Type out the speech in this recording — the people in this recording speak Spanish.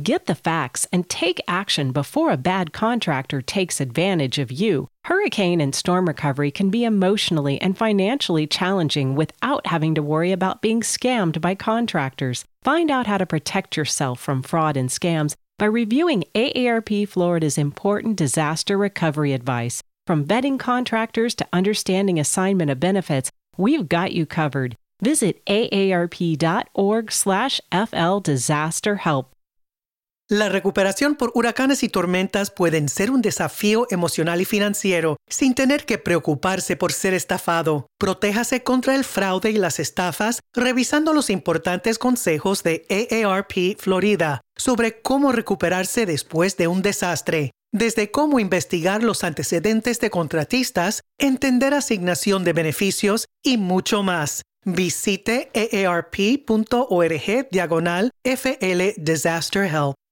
Get the facts and take action before a bad contractor takes advantage of you. Hurricane and storm recovery can be emotionally and financially challenging without having to worry about being scammed by contractors. Find out how to protect yourself from fraud and scams by reviewing AARP Florida's important disaster recovery advice. From vetting contractors to understanding assignment of benefits, we've got you covered. Visit aarp.org/fl disaster help. La recuperación por huracanes y tormentas pueden ser un desafío emocional y financiero sin tener que preocuparse por ser estafado. Protéjase contra el fraude y las estafas revisando los importantes consejos de AARP Florida sobre cómo recuperarse después de un desastre. Desde cómo investigar los antecedentes de contratistas, entender asignación de beneficios y mucho más. Visite aarp.org diagonal FL Disaster Help.